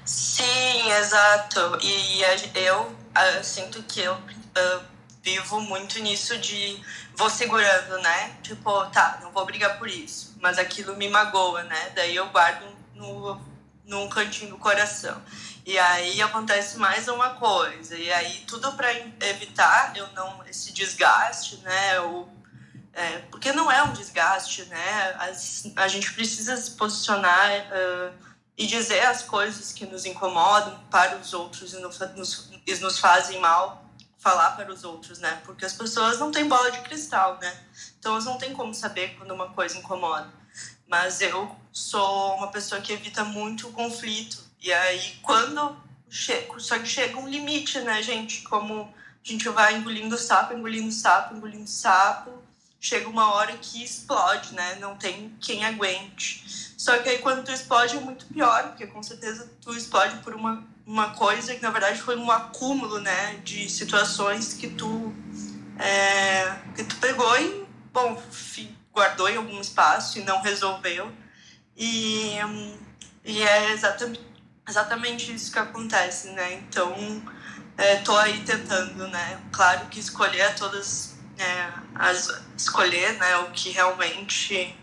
Sim, exato. E eu uh, sinto que eu uh, vivo muito nisso de vou segurando, né? Tipo, tá, não vou brigar por isso, mas aquilo me magoa, né? Daí eu guardo no, num cantinho do coração. E aí acontece mais uma coisa. E aí tudo para evitar eu não esse desgaste, né? O, é, porque não é um desgaste, né? As, a gente precisa se posicionar uh, e dizer as coisas que nos incomodam para os outros e nos, nos, fazem mal falar para os outros, né? Porque as pessoas não têm bola de cristal, né? Então elas não têm como saber quando uma coisa incomoda. Mas eu sou uma pessoa que evita muito o conflito e aí, quando chega, só que chega um limite, né, gente? Como a gente vai engolindo sapo, engolindo sapo, engolindo sapo, chega uma hora que explode, né? Não tem quem aguente. Só que aí quando tu explode é muito pior, porque com certeza tu explode por uma, uma coisa que na verdade foi um acúmulo, né, de situações que tu é, que tu pegou e bom guardou em algum espaço e não resolveu e, e é exatamente exatamente isso que acontece, né? Então, é, tô aí tentando, né? Claro que escolher todas é, as escolher, né? O que realmente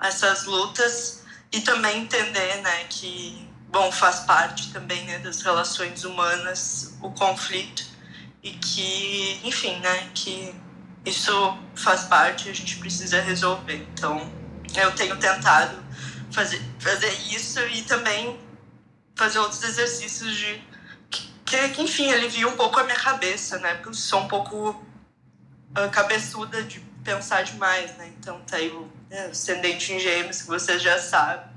essas lutas e também entender, né? Que bom faz parte também né, das relações humanas o conflito e que, enfim, né? Que isso faz parte, a gente precisa resolver. Então, eu tenho tentado fazer fazer isso e também fazer outros exercícios de. Que, que, enfim, alivia um pouco a minha cabeça, né? Porque eu sou um pouco cabeçuda de pensar demais, né? Então tá aí o é, ascendente em gêmeos, que vocês já sabem.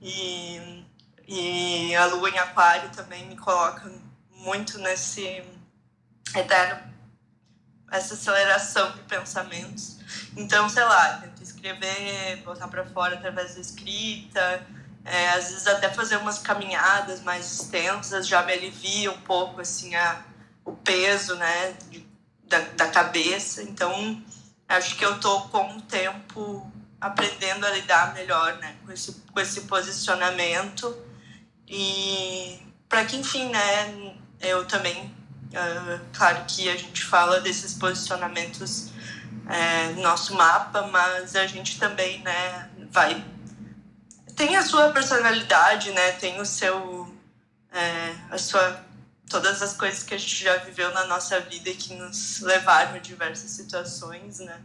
E, e a lua em aquário também me coloca muito nesse eterno essa aceleração de pensamentos. Então, sei lá, tento escrever, botar para fora através da escrita, é, às vezes até fazer umas caminhadas mais extensas já me alivia um pouco assim a, o peso né, de, da, da cabeça. Então acho que eu tô com o tempo aprendendo a lidar melhor né, com, esse, com esse posicionamento. E para que, enfim, né, eu também, uh, claro que a gente fala desses posicionamentos é, no nosso mapa, mas a gente também né, vai tem a sua personalidade, né? Tem o seu. É, a sua. Todas as coisas que a gente já viveu na nossa vida e que nos levaram a diversas situações, né?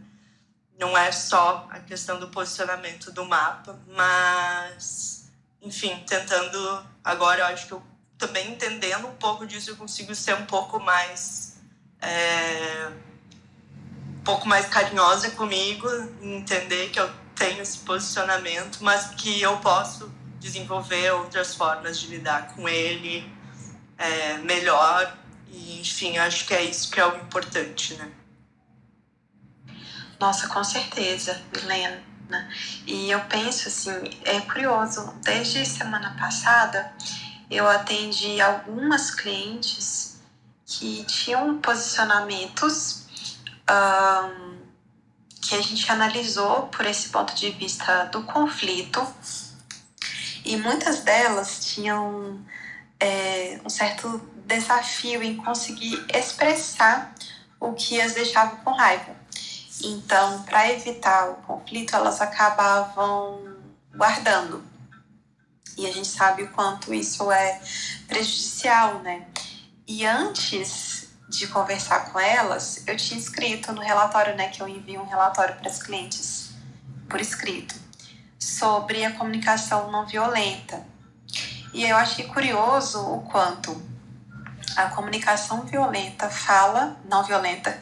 não é só a questão do posicionamento do mapa, mas, enfim, tentando agora, eu acho que eu também entendendo um pouco disso, eu consigo ser um pouco mais. É, um pouco mais carinhosa comigo, entender que eu tenho esse posicionamento, mas que eu posso desenvolver outras formas de lidar com ele é, melhor. E, enfim, acho que é isso que é o importante, né? Nossa, com certeza, Helena. E eu penso assim, é curioso, desde semana passada eu atendi algumas clientes que tinham posicionamentos um, que a gente analisou por esse ponto de vista do conflito e muitas delas tinham é, um certo desafio em conseguir expressar o que as deixava com raiva. Então, para evitar o conflito, elas acabavam guardando. E a gente sabe o quanto isso é prejudicial, né? E antes de conversar com elas, eu tinha escrito no relatório, né, que eu envio um relatório para as clientes por escrito sobre a comunicação não violenta. E eu achei curioso o quanto a comunicação violenta fala, não violenta,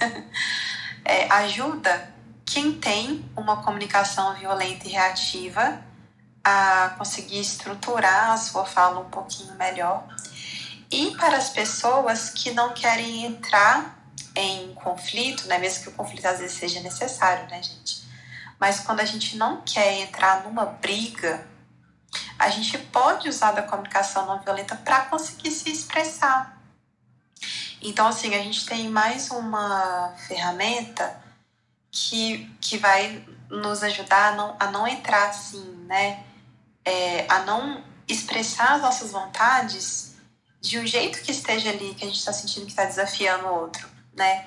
é, ajuda quem tem uma comunicação violenta e reativa a conseguir estruturar a sua fala um pouquinho melhor. E para as pessoas que não querem entrar em conflito, né, mesmo que o conflito às vezes seja necessário, né, gente? Mas quando a gente não quer entrar numa briga, a gente pode usar da comunicação não violenta para conseguir se expressar. Então, assim, a gente tem mais uma ferramenta que, que vai nos ajudar a não, a não entrar assim, né? É, a não expressar as nossas vontades de um jeito que esteja ali, que a gente está sentindo que está desafiando o outro, né?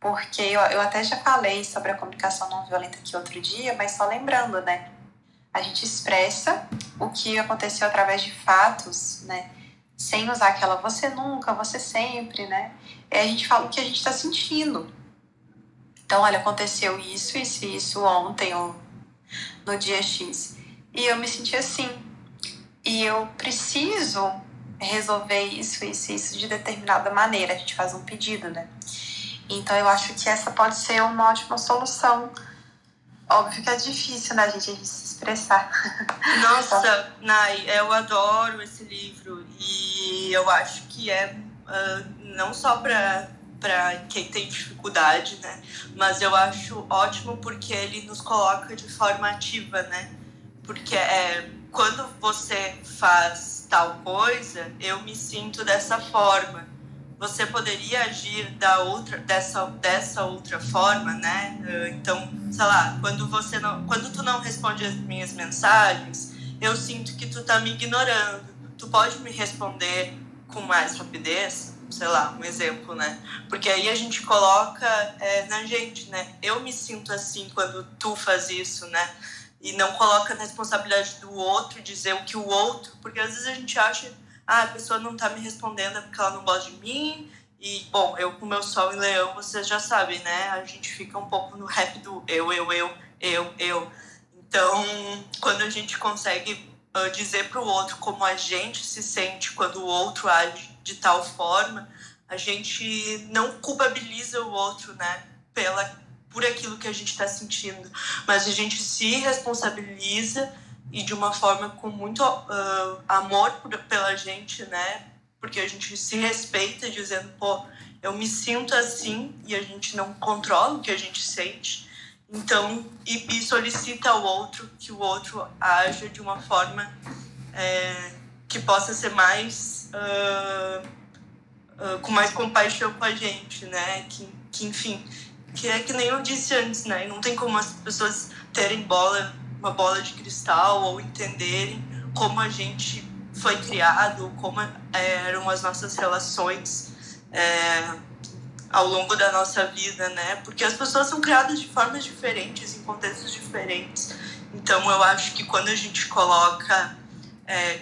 Porque eu, eu até já falei sobre a comunicação não violenta aqui outro dia, mas só lembrando, né? A gente expressa o que aconteceu através de fatos, né? sem usar aquela você nunca, você sempre, né? É a gente fala o que a gente está sentindo. Então, olha, aconteceu isso, isso e isso ontem ou no dia X. E eu me senti assim. E eu preciso resolver isso, isso, isso de determinada maneira. A gente faz um pedido, né? Então, eu acho que essa pode ser uma ótima solução. Óbvio que é difícil, né, gente, a gente se expressar. Nossa, Nai, eu adoro esse livro. E eu acho que é uh, não só para para quem tem dificuldade, né? Mas eu acho ótimo porque ele nos coloca de forma ativa, né? Porque é quando você faz tal coisa, eu me sinto dessa forma. Você poderia agir da outra dessa dessa outra forma, né? Então, sei lá, quando você não, quando tu não responde as minhas mensagens, eu sinto que tu tá me ignorando tu pode me responder com mais rapidez? Sei lá, um exemplo, né? Porque aí a gente coloca é, na gente, né? Eu me sinto assim quando tu faz isso, né? E não coloca na responsabilidade do outro dizer o que o outro, porque às vezes a gente acha, ah, a pessoa não tá me respondendo porque ela não gosta de mim. E, bom, eu com meu sol em leão, vocês já sabem, né? A gente fica um pouco no rap do eu, eu, eu, eu, eu. Então, quando a gente consegue uh, dizer para o outro como a gente se sente quando o outro age de tal forma, a gente não culpabiliza o outro, né, pela por aquilo que a gente está sentindo, mas a gente se responsabiliza e de uma forma com muito uh, amor pela gente, né, porque a gente se respeita dizendo, pô, eu me sinto assim e a gente não controla o que a gente sente. Então, e, e, solicita ao outro que o outro haja de uma forma é, que possa ser mais. Uh, uh, com mais compaixão com a gente, né? Que, que, enfim, que é que nem eu disse antes, né? Não tem como as pessoas terem bola, uma bola de cristal ou entenderem como a gente foi criado, como é, eram as nossas relações. É, ao longo da nossa vida, né? Porque as pessoas são criadas de formas diferentes, em contextos diferentes. Então, eu acho que quando a gente coloca, é,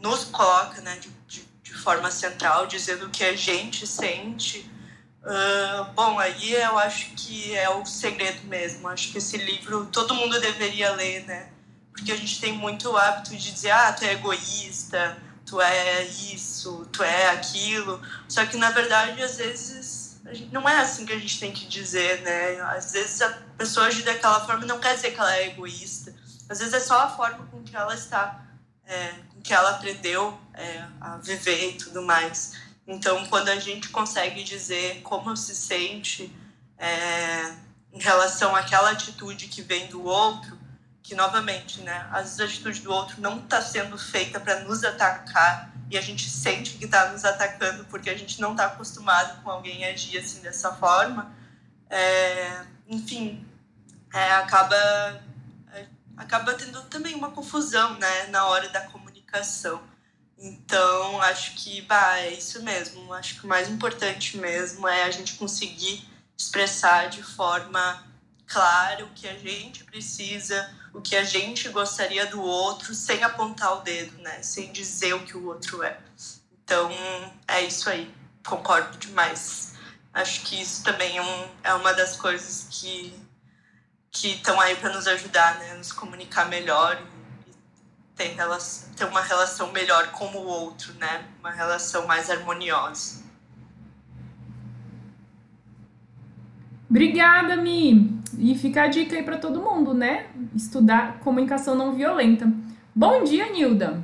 nos coloca, né, de, de, de, forma central, dizendo o que a gente sente, Uh, bom, aí eu acho que é o segredo mesmo. Acho que esse livro todo mundo deveria ler, né? Porque a gente tem muito hábito de dizer, ah, tu é egoísta, tu é isso, tu é aquilo. Só que na verdade, às vezes, não é assim que a gente tem que dizer, né? Às vezes a pessoa agir daquela forma não quer dizer que ela é egoísta. Às vezes é só a forma com que ela está, é, com que ela aprendeu é, a viver e tudo mais. Então, quando a gente consegue dizer como se sente é, em relação àquela atitude que vem do outro, que novamente, né, às vezes a atitude do outro não está sendo feita para nos atacar e a gente sente que está nos atacando porque a gente não está acostumado com alguém agir assim dessa forma, é, enfim, é, acaba é, acaba tendo também uma confusão, né, na hora da comunicação. Então, acho que bah, é isso mesmo. Acho que o mais importante mesmo é a gente conseguir expressar de forma clara o que a gente precisa, o que a gente gostaria do outro, sem apontar o dedo, né? Sem dizer o que o outro é. Então, é isso aí. Concordo demais. Acho que isso também é, um, é uma das coisas que que estão aí para nos ajudar, né? Nos comunicar melhor ter, relação, ter uma relação melhor com o outro, né? Uma relação mais harmoniosa. Obrigada, Mi. E fica a dica aí para todo mundo, né? Estudar comunicação não violenta. Bom dia, Nilda.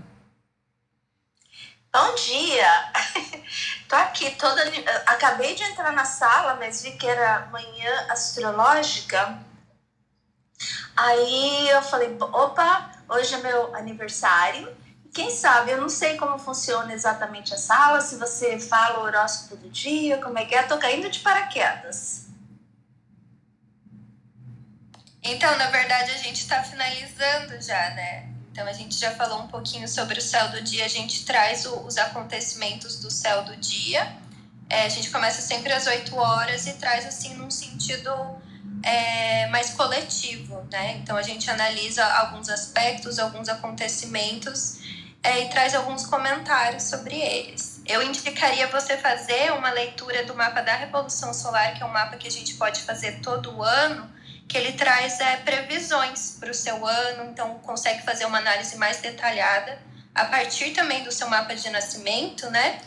Bom dia. Tô aqui toda acabei de entrar na sala, mas vi que era manhã astrológica. Aí eu falei, opa, Hoje é meu aniversário. Quem sabe, eu não sei como funciona exatamente a sala, se você fala o horóscopo do dia, como é que é. Tô caindo de paraquedas. Então, na verdade, a gente está finalizando já, né? Então, a gente já falou um pouquinho sobre o céu do dia, a gente traz o, os acontecimentos do céu do dia. É, a gente começa sempre às 8 horas e traz, assim, num sentido é, mais coletivo, né? Então a gente analisa alguns aspectos, alguns acontecimentos é, e traz alguns comentários sobre eles. Eu indicaria você fazer uma leitura do mapa da Revolução Solar, que é um mapa que a gente pode fazer todo ano, que ele traz é, previsões para o seu ano, então consegue fazer uma análise mais detalhada a partir também do seu mapa de nascimento, né?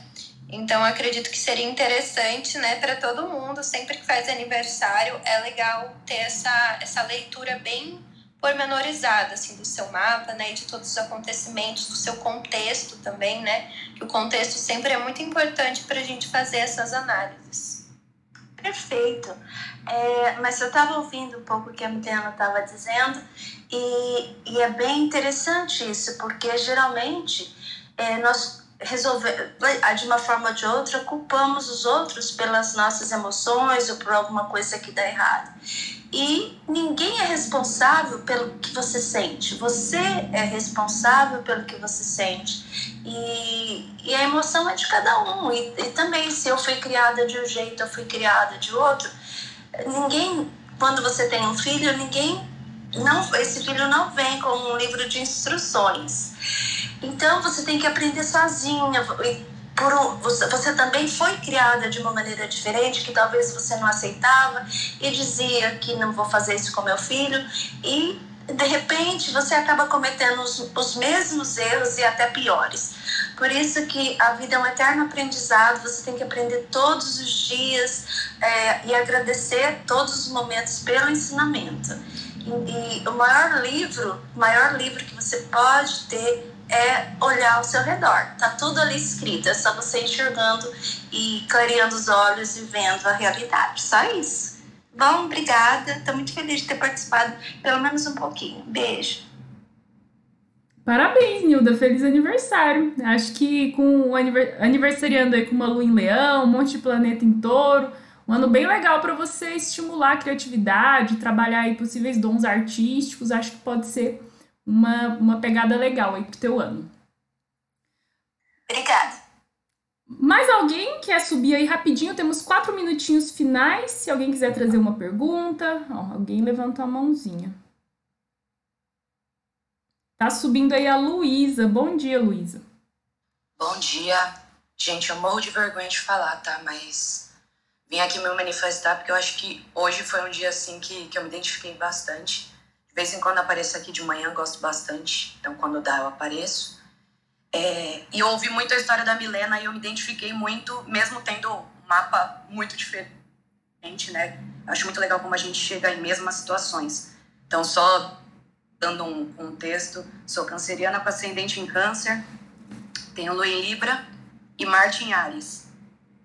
Então, acredito que seria interessante, né, para todo mundo, sempre que faz aniversário, é legal ter essa, essa leitura bem pormenorizada, assim, do seu mapa, né, e de todos os acontecimentos, do seu contexto também, né, que o contexto sempre é muito importante para a gente fazer essas análises. Perfeito. É, mas eu estava ouvindo um pouco o que a Milena estava dizendo, e, e é bem interessante isso, porque geralmente é, nós resolver, de uma forma ou de outra, culpamos os outros pelas nossas emoções ou por alguma coisa que dá errado. E ninguém é responsável pelo que você sente. Você é responsável pelo que você sente. E, e a emoção é de cada um. E, e também, se eu fui criada de um jeito, eu fui criada de outro, ninguém, quando você tem um filho, ninguém, não, esse filho não vem com um livro de instruções então você tem que aprender sozinha. Um, você, você também foi criada de uma maneira diferente que talvez você não aceitava e dizia que não vou fazer isso com meu filho e de repente você acaba cometendo os, os mesmos erros e até piores. Por isso que a vida é um eterno aprendizado, você tem que aprender todos os dias é, e agradecer todos os momentos pelo ensinamento. E, e o maior livro, o maior livro que você pode ter é olhar ao seu redor. Tá tudo ali escrito, é só você enxergando e clareando os olhos e vendo a realidade. Só isso. Bom, obrigada. Estou muito feliz de ter participado, pelo menos um pouquinho. Beijo. Parabéns, Nilda. Feliz aniversário. Acho que com o aniversariando aí com uma lua em leão, um monte de planeta em touro, um ano bem legal para você estimular a criatividade, trabalhar aí possíveis dons artísticos. Acho que pode ser uma, uma pegada legal aí pro teu ano. Obrigada. Mais alguém quer subir aí rapidinho? Temos quatro minutinhos finais. Se alguém quiser trazer uma pergunta, Ó, alguém levantou a mãozinha. Tá subindo aí a Luísa. Bom dia, Luísa. Bom dia. Gente, eu morro de vergonha de falar, tá? Mas vim aqui me manifestar porque eu acho que hoje foi um dia assim que, que eu me identifiquei bastante. Vez em quando apareço aqui de manhã, gosto bastante, então quando dá eu apareço. É, e ouvi muito a história da Milena e eu me identifiquei muito, mesmo tendo um mapa muito diferente, né? Acho muito legal como a gente chega em mesmas situações. Então, só dando um contexto, sou canceriana com ascendente em câncer, tenho lua em Libra e Marte em Ares.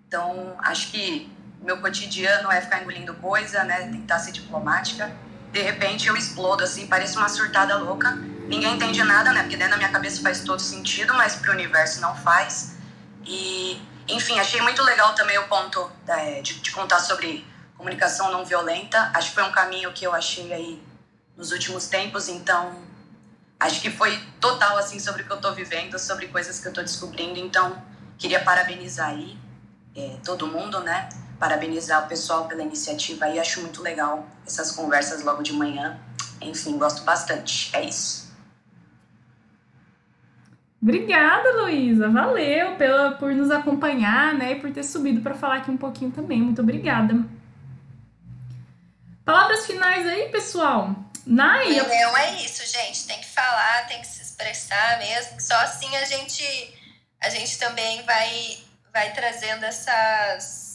Então, acho que meu cotidiano é ficar engolindo coisa, né? Tentar ser diplomática. De repente eu explodo assim, pareço uma surtada louca. Ninguém entende nada, né? Porque dentro da minha cabeça faz todo sentido, mas pro universo não faz. E, enfim, achei muito legal também o ponto é, de, de contar sobre comunicação não violenta. Acho que foi um caminho que eu achei aí nos últimos tempos, então acho que foi total assim sobre o que eu tô vivendo, sobre coisas que eu tô descobrindo. Então, queria parabenizar aí é, todo mundo, né? Parabenizar o pessoal pela iniciativa e acho muito legal essas conversas logo de manhã. Enfim, gosto bastante. É isso. Obrigada, Luísa. Valeu pela, por nos acompanhar, né? E por ter subido para falar aqui um pouquinho também. Muito obrigada. Palavras finais aí, pessoal. Nai. Não, é isso, gente. Tem que falar, tem que se expressar mesmo. Só assim a gente, a gente também vai, vai trazendo essas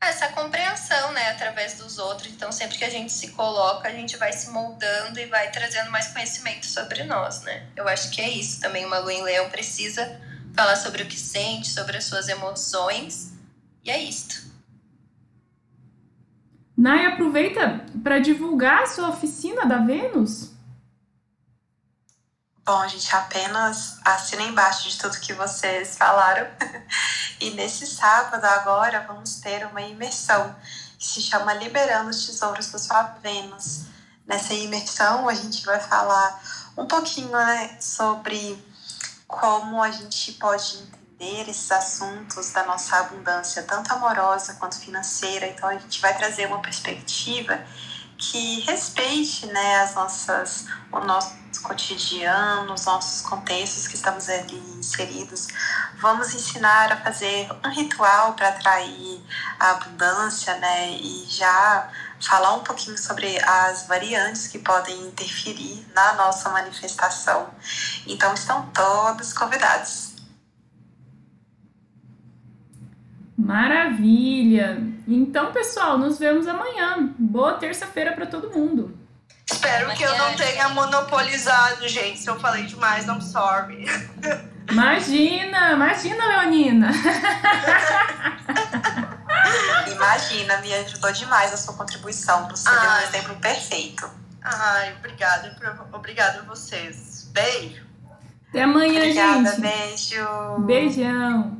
essa compreensão, né, através dos outros. Então, sempre que a gente se coloca, a gente vai se moldando e vai trazendo mais conhecimento sobre nós, né? Eu acho que é isso também. Uma lua em leão precisa falar sobre o que sente, sobre as suas emoções. E é isto. Nai, aproveita para divulgar a sua oficina da Vênus. Bom, gente, apenas assina embaixo de tudo que vocês falaram. E nesse sábado, agora, vamos ter uma imersão que se chama Liberando os Tesouros da Sua Vênus. Nessa imersão, a gente vai falar um pouquinho né, sobre como a gente pode entender esses assuntos da nossa abundância, tanto amorosa quanto financeira. Então, a gente vai trazer uma perspectiva que respeite né, as nossas, o nosso cotidiano, os nossos contextos que estamos ali inseridos. Vamos ensinar a fazer um ritual para atrair a abundância, né? E já falar um pouquinho sobre as variantes que podem interferir na nossa manifestação. Então estão todos convidados. Maravilha! Então, pessoal, nos vemos amanhã. Boa terça-feira para todo mundo. Espero que eu não tenha monopolizado, gente. Se eu falei demais, não sorry. Imagina, imagina, Leonina. Imagina, me ajudou demais a sua contribuição. Você Ai. deu um exemplo perfeito. Ai, obrigada. Obrigada a vocês. Beijo. Até amanhã, Obrigada, gente. beijo. Beijão.